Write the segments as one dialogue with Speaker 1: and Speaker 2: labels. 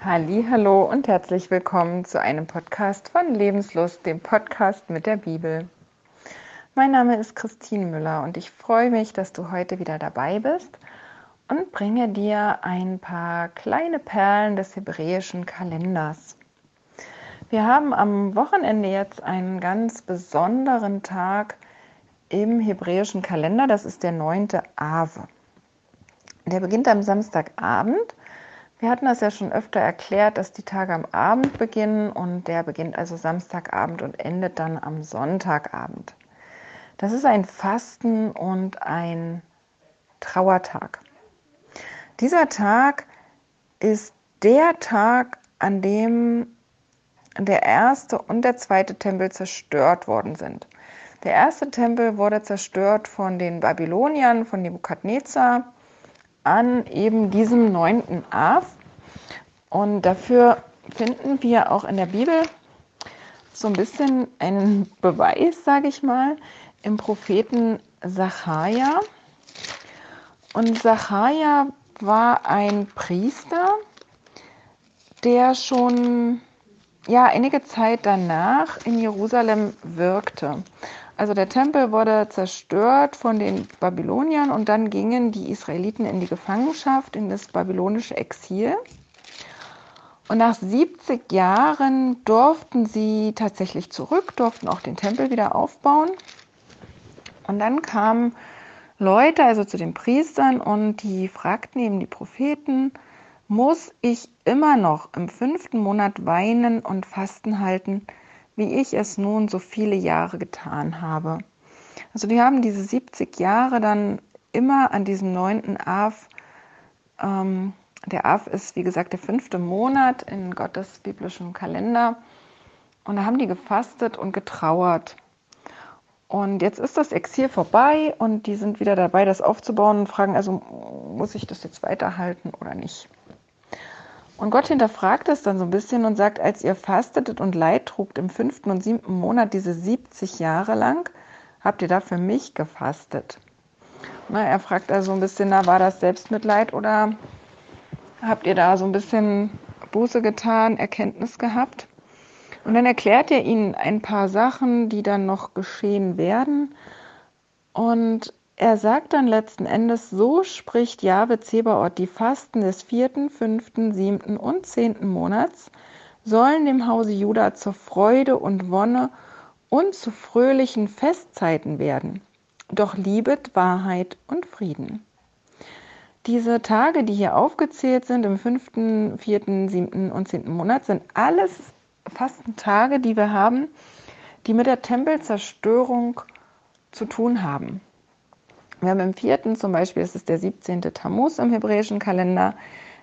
Speaker 1: Hallo und herzlich willkommen zu einem Podcast von Lebenslust, dem Podcast mit der Bibel. Mein Name ist Christine Müller und ich freue mich, dass du heute wieder dabei bist und bringe dir ein paar kleine Perlen des hebräischen Kalenders. Wir haben am Wochenende jetzt einen ganz besonderen Tag im hebräischen Kalender, das ist der 9. Ave. Der beginnt am Samstagabend wir hatten das ja schon öfter erklärt, dass die Tage am Abend beginnen und der beginnt also Samstagabend und endet dann am Sonntagabend. Das ist ein Fasten und ein Trauertag. Dieser Tag ist der Tag, an dem der erste und der zweite Tempel zerstört worden sind. Der erste Tempel wurde zerstört von den Babyloniern, von Nebukadnezar an eben diesem 9. Av. Und dafür finden wir auch in der Bibel so ein bisschen einen Beweis, sage ich mal, im Propheten Sacharja. Und Sacharja war ein Priester, der schon ja einige Zeit danach in Jerusalem wirkte. Also der Tempel wurde zerstört von den Babyloniern und dann gingen die Israeliten in die Gefangenschaft, in das babylonische Exil. Und nach 70 Jahren durften sie tatsächlich zurück, durften auch den Tempel wieder aufbauen. Und dann kamen Leute, also zu den Priestern, und die fragten eben die Propheten, muss ich immer noch im fünften Monat weinen und Fasten halten, wie ich es nun so viele Jahre getan habe. Also die haben diese 70 Jahre dann immer an diesem neunten Av, ähm, der Av ist wie gesagt der fünfte Monat in Gottes biblischem Kalender, und da haben die gefastet und getrauert. Und jetzt ist das Exil vorbei und die sind wieder dabei, das aufzubauen und fragen, also muss ich das jetzt weiterhalten oder nicht? Und Gott hinterfragt es dann so ein bisschen und sagt, als ihr fastetet und Leid trugt im fünften und siebten Monat, diese 70 Jahre lang, habt ihr da für mich gefastet. Na, er fragt also ein bisschen, na, war das Selbstmitleid oder habt ihr da so ein bisschen Buße getan, Erkenntnis gehabt? Und dann erklärt er ihnen ein paar Sachen, die dann noch geschehen werden. Und er sagt dann letzten Endes, so spricht Jahwe Zebaoth, die Fasten des vierten, fünften, siebten und zehnten Monats sollen dem Hause Juda zur Freude und Wonne und zu fröhlichen Festzeiten werden. Doch liebet Wahrheit und Frieden. Diese Tage, die hier aufgezählt sind im fünften, vierten, siebten und zehnten Monat, sind alles Fastentage, die wir haben, die mit der Tempelzerstörung zu tun haben. Wir haben im vierten zum Beispiel, das ist der 17. Tammuz im hebräischen Kalender,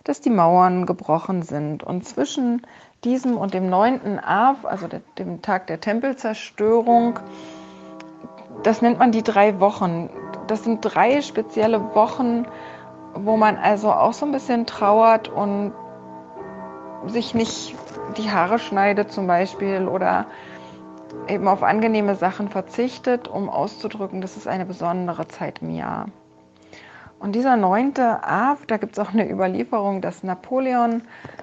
Speaker 1: dass die Mauern gebrochen sind. Und zwischen diesem und dem 9. Av, also dem Tag der Tempelzerstörung, das nennt man die drei Wochen. Das sind drei spezielle Wochen, wo man also auch so ein bisschen trauert und sich nicht die Haare schneidet zum Beispiel oder eben auf angenehme Sachen verzichtet, um auszudrücken, das ist eine besondere Zeit im Jahr. Und dieser neunte Av, da gibt es auch eine Überlieferung, dass Napoleon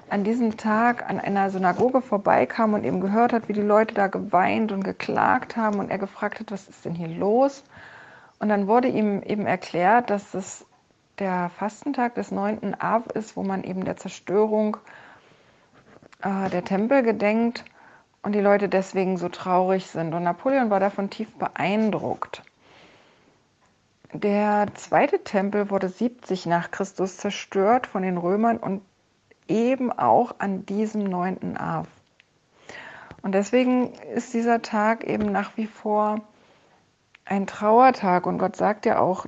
Speaker 1: an diesem Tag an einer Synagoge vorbeikam und eben gehört hat, wie die Leute da geweint und geklagt haben und er gefragt hat, was ist denn hier los? Und dann wurde ihm eben erklärt, dass es der Fastentag des neunten Av ist, wo man eben der Zerstörung äh, der Tempel gedenkt und die Leute deswegen so traurig sind. Und Napoleon war davon tief beeindruckt. Der zweite Tempel wurde 70 nach Christus zerstört von den Römern und eben auch an diesem 9. Av. Und deswegen ist dieser Tag eben nach wie vor ein Trauertag. Und Gott sagt ja auch,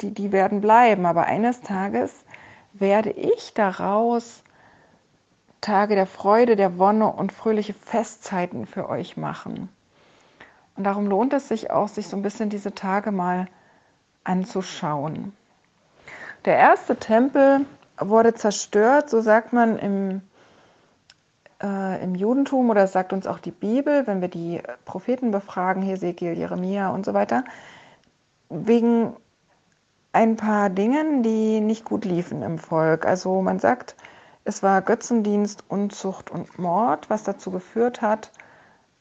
Speaker 1: die, die werden bleiben. Aber eines Tages werde ich daraus Tage der Freude, der Wonne und fröhliche Festzeiten für euch machen. Und darum lohnt es sich auch, sich so ein bisschen diese Tage mal anzuschauen. Der erste Tempel wurde zerstört, so sagt man im, äh, im Judentum oder sagt uns auch die Bibel, wenn wir die Propheten befragen, Hesekiel, Jeremia und so weiter, wegen ein paar Dingen, die nicht gut liefen im Volk. Also man sagt, Es war Götzendienst, Unzucht und Mord, was dazu geführt hat,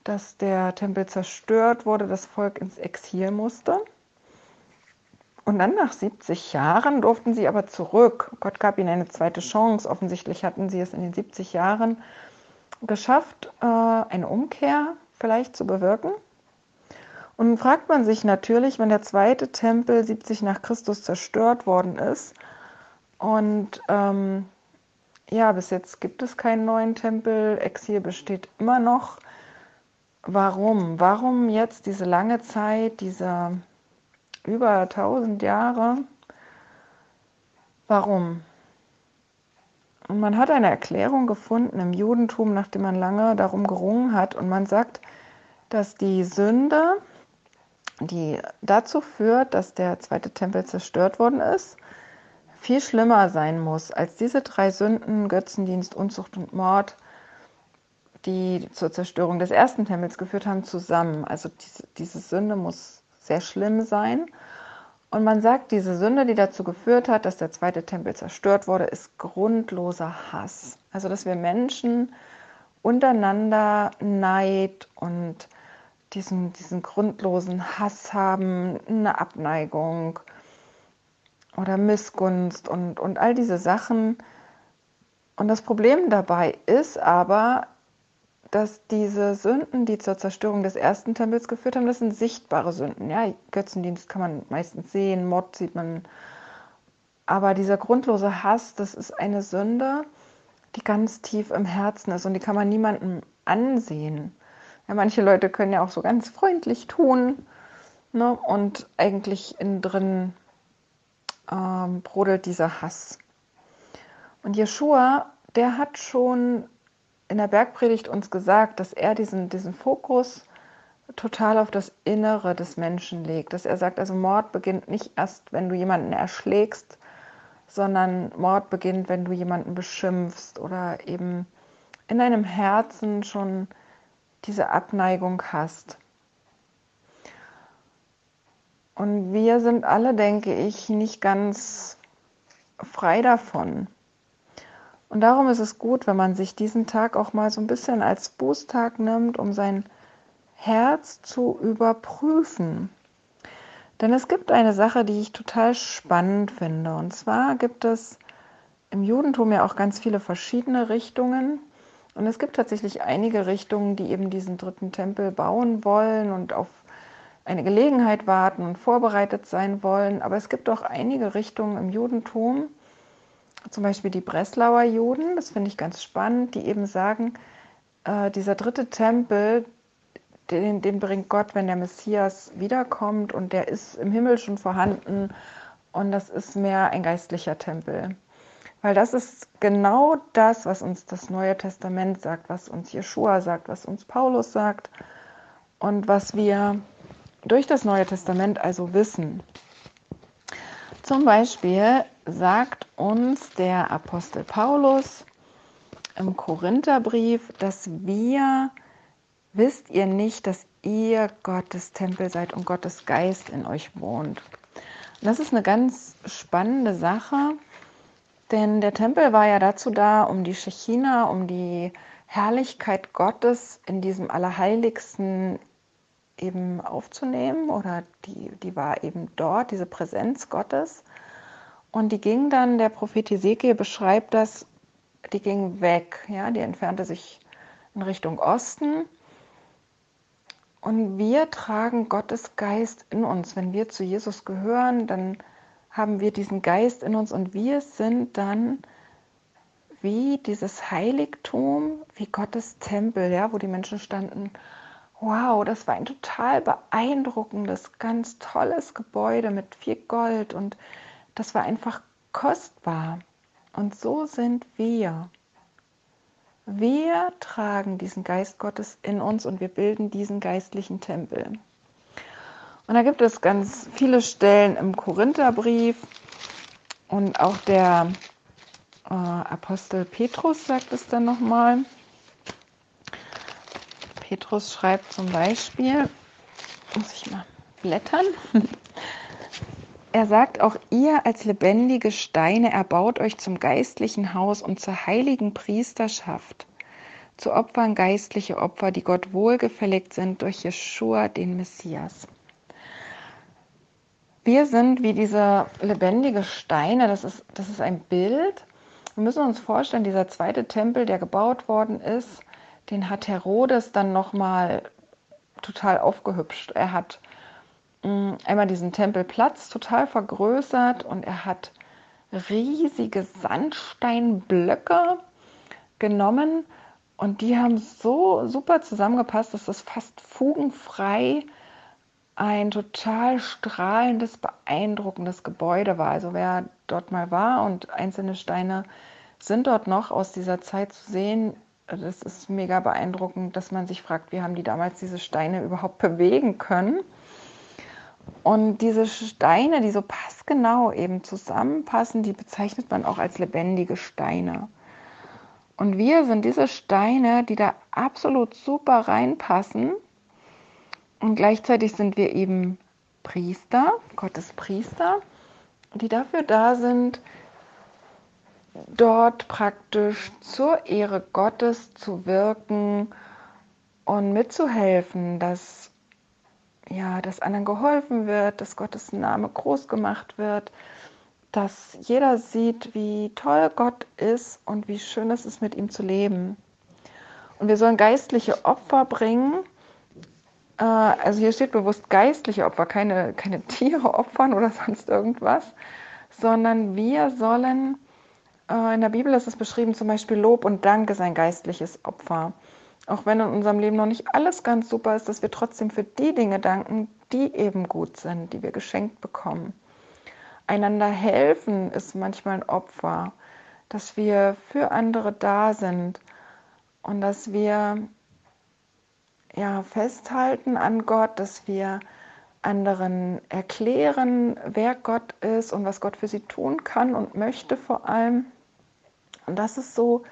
Speaker 1: dass der Tempel zerstört wurde, das Volk ins Exil musste. Und dann nach 70 Jahren durften sie aber zurück. Gott gab ihnen eine zweite Chance. Offensichtlich hatten sie es in den 70 Jahren geschafft, äh, eine Umkehr vielleicht zu bewirken. Und nun fragt man sich natürlich, wenn der zweite Tempel 70 nach Christus zerstört worden ist und ähm, ja, bis jetzt gibt es keinen neuen Tempel, Exil besteht immer noch. Warum? Warum jetzt diese lange Zeit, diese über 1000 Jahre. Warum? Und man hat eine Erklärung gefunden im Judentum, nachdem man lange darum gerungen hat. Und man sagt, dass die Sünde, die dazu führt, dass der zweite Tempel zerstört worden ist, viel schlimmer sein muss als diese drei Sünden, Götzendienst, Unzucht und Mord, die zur Zerstörung des ersten Tempels geführt haben, zusammen. Also diese, diese Sünde muss sehr schlimm sein. Und man sagt, diese Sünde, die dazu geführt hat, dass der zweite Tempel zerstört wurde, ist grundloser Hass. Also dass wir Menschen untereinander Neid und diesen, diesen grundlosen Hass haben, eine Abneigung oder Missgunst und, und all diese Sachen. Und das Problem dabei ist aber, dass diese Sünden, die zur Zerstörung des ersten Tempels geführt haben, das sind sichtbare Sünden. Ja, Götzendienst kann man meistens sehen, Mord sieht man. Aber dieser grundlose Hass, das ist eine Sünde, die ganz tief im Herzen ist und die kann man niemandem ansehen. Ja, manche Leute können ja auch so ganz freundlich tun ne? und eigentlich innen drin ähm, brodelt dieser Hass. Und Jeshua, der hat schon in der Bergpredigt uns gesagt, dass er diesen, diesen Fokus total auf das Innere des Menschen legt. Dass er sagt, also Mord beginnt nicht erst, wenn du jemanden erschlägst, sondern Mord beginnt, wenn du jemanden beschimpfst oder eben in deinem Herzen schon diese Abneigung hast. Und wir sind alle, denke ich, nicht ganz frei davon. Und darum ist es gut, wenn man sich diesen Tag auch mal so ein bisschen als Bußtag nimmt, um sein Herz zu überprüfen. Denn es gibt eine Sache, die ich total spannend finde. Und zwar gibt es im Judentum ja auch ganz viele verschiedene Richtungen. Und es gibt tatsächlich einige Richtungen, die eben diesen dritten Tempel bauen wollen und auf eine Gelegenheit warten und vorbereitet sein wollen. Aber es gibt auch einige Richtungen im Judentum, zum Beispiel die Breslauer Juden, das finde ich ganz spannend, die eben sagen, äh, dieser dritte Tempel, den, den bringt Gott, wenn der Messias wiederkommt und der ist im Himmel schon vorhanden und das ist mehr ein geistlicher Tempel. Weil das ist genau das, was uns das Neue Testament sagt, was uns Jeshua sagt, was uns Paulus sagt und was wir durch das Neue Testament also wissen. Zum Beispiel sagt uns der Apostel Paulus im Korintherbrief, dass wir, wisst ihr nicht, dass ihr Gottes Tempel seid und Gottes Geist in euch wohnt. Und das ist eine ganz spannende Sache, denn der Tempel war ja dazu da, um die Shechina, um die Herrlichkeit Gottes in diesem Allerheiligsten eben aufzunehmen oder die, die war eben dort, diese Präsenz Gottes. Und die ging dann, der Prophet Ezekiel beschreibt das, die ging weg, ja, die entfernte sich in Richtung Osten. Und wir tragen Gottes Geist in uns. Wenn wir zu Jesus gehören, dann haben wir diesen Geist in uns und wir sind dann wie dieses Heiligtum, wie Gottes Tempel, ja, wo die Menschen standen. Wow, das war ein total beeindruckendes, ganz tolles Gebäude mit viel Gold und das war einfach kostbar. Und so sind wir. Wir tragen diesen Geist Gottes in uns und wir bilden diesen geistlichen Tempel. Und da gibt es ganz viele Stellen im Korintherbrief und auch der äh, Apostel Petrus sagt es dann nochmal. Petrus schreibt zum Beispiel, muss ich mal blättern, er sagt auch, ihr als lebendige Steine erbaut euch zum geistlichen Haus und zur heiligen Priesterschaft, zu Opfern geistliche Opfer, die Gott wohlgefällig sind durch Jeschua, den Messias. Wir sind wie diese lebendige Steine, das ist, das ist ein Bild. Wir müssen uns vorstellen, dieser zweite Tempel, der gebaut worden ist, den hat Herodes dann nochmal total aufgehübscht. Er hat Mm, einmal diesen Tempelplatz total vergrößert und er hat riesige Sandsteinblöcke genommen und die haben so super zusammengepasst, dass das fast fugenfrei ein total strahlendes, beeindruckendes Gebäude war. Also wer dort mal war und einzelne Steine sind dort noch aus dieser Zeit zu sehen, das ist mega beeindruckend, dass man sich fragt, wie haben die damals diese Steine überhaupt bewegen können. Und diese Steine, die so passgenau eben zusammenpassen, die bezeichnet man auch als lebendige Steine. Und wir sind diese Steine, die da absolut super reinpassen. Und gleichzeitig sind wir eben Priester, Gottes Priester, die dafür da sind, dort praktisch zur Ehre Gottes zu wirken und mitzuhelfen, dass ja, dass anderen geholfen wird, dass Gottes Name groß gemacht wird, dass jeder sieht, wie toll Gott ist und wie schön es ist, mit ihm zu leben. Und wir sollen geistliche Opfer bringen. Äh, also hier steht bewusst geistliche Opfer, keine, keine Tiere opfern oder sonst irgendwas, sondern wir sollen, in der Bibel ist es beschrieben, zum Beispiel Lob und Dank ist ein geistliches Opfer auch wenn in unserem Leben noch nicht alles ganz super ist, dass wir trotzdem für die Dinge danken, die eben gut sind, die wir geschenkt bekommen. Einander helfen ist manchmal ein Opfer, dass wir für andere da sind und dass wir ja, festhalten an Gott, dass wir anderen erklären, wer Gott ist und was Gott für sie tun kann und möchte vor allem. Und das ist so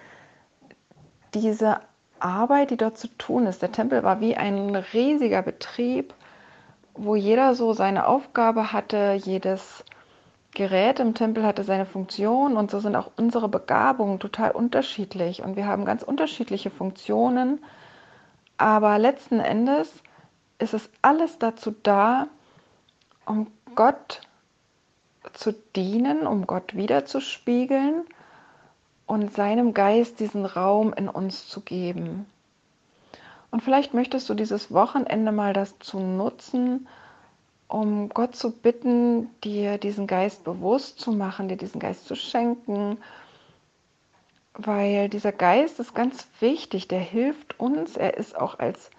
Speaker 1: diese Arbeit, die dort zu tun ist. Der Tempel war wie ein riesiger Betrieb, wo jeder so seine Aufgabe hatte, jedes Gerät im Tempel hatte seine Funktion und so sind auch unsere Begabungen total unterschiedlich. Und wir haben ganz unterschiedliche Funktionen, aber letzten Endes ist es alles dazu da, um Gott zu dienen, um Gott wiederzuspiegeln und seinem Geist diesen Raum in uns zu geben. Und vielleicht möchtest du dieses Wochenende mal dazu nutzen, um Gott zu bitten, dir diesen Geist bewusst zu machen, dir diesen Geist zu schenken, weil dieser Geist ist ganz wichtig, der hilft uns, er ist auch als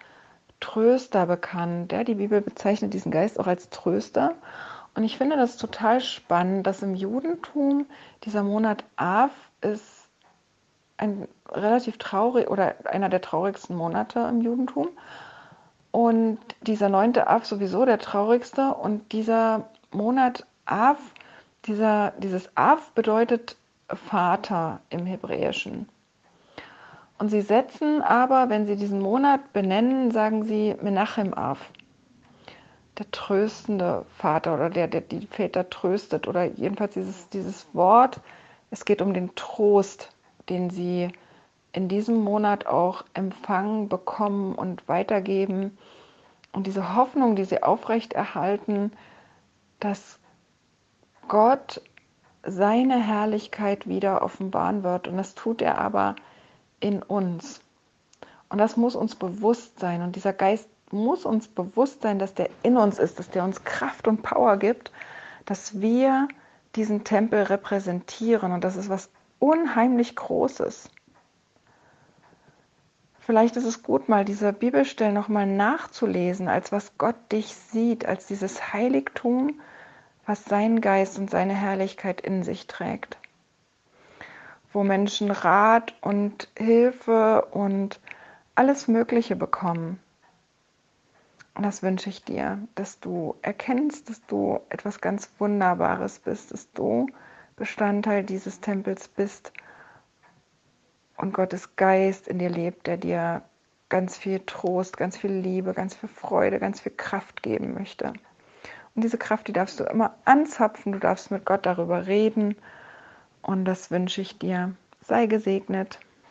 Speaker 1: Tröster bekannt. Ja? Die Bibel bezeichnet diesen Geist auch als Tröster. Und ich finde das total spannend, dass im Judentum dieser Monat Av ist ein relativ traurig oder einer der traurigsten Monate im Judentum. Und dieser neunte Av sowieso der traurigste. Und dieser Monat Av, dieser, dieses Av bedeutet Vater im Hebräischen. Und sie setzen aber, wenn sie diesen Monat benennen, sagen sie Menachem Av. Der tröstende Vater oder der, der die Väter tröstet oder jedenfalls dieses, dieses Wort. Es geht um den Trost, den sie in diesem Monat auch empfangen, bekommen und weitergeben. Und diese Hoffnung, die sie aufrechterhalten, dass Gott seine Herrlichkeit wieder offenbaren wird. Und das tut er aber in uns. Und das muss uns bewusst sein. Und dieser Geist muss uns bewusst sein, dass der in uns ist, dass der uns Kraft und Power gibt, dass wir diesen Tempel repräsentieren. Und das ist was unheimlich Großes. Vielleicht ist es gut, mal diese Bibelstellen nochmal nachzulesen, als was Gott dich sieht, als dieses Heiligtum, was sein Geist und seine Herrlichkeit in sich trägt. Wo Menschen Rat und Hilfe und alles Mögliche bekommen. Und das wünsche ich dir, dass du erkennst, dass du etwas ganz Wunderbares bist, dass du Bestandteil dieses Tempels bist und Gottes Geist in dir lebt, der dir ganz viel Trost, ganz viel Liebe, ganz viel Freude, ganz viel Kraft geben möchte. Und diese Kraft, die darfst du immer anzapfen, du darfst mit Gott darüber reden. Und das wünsche ich dir. Sei gesegnet.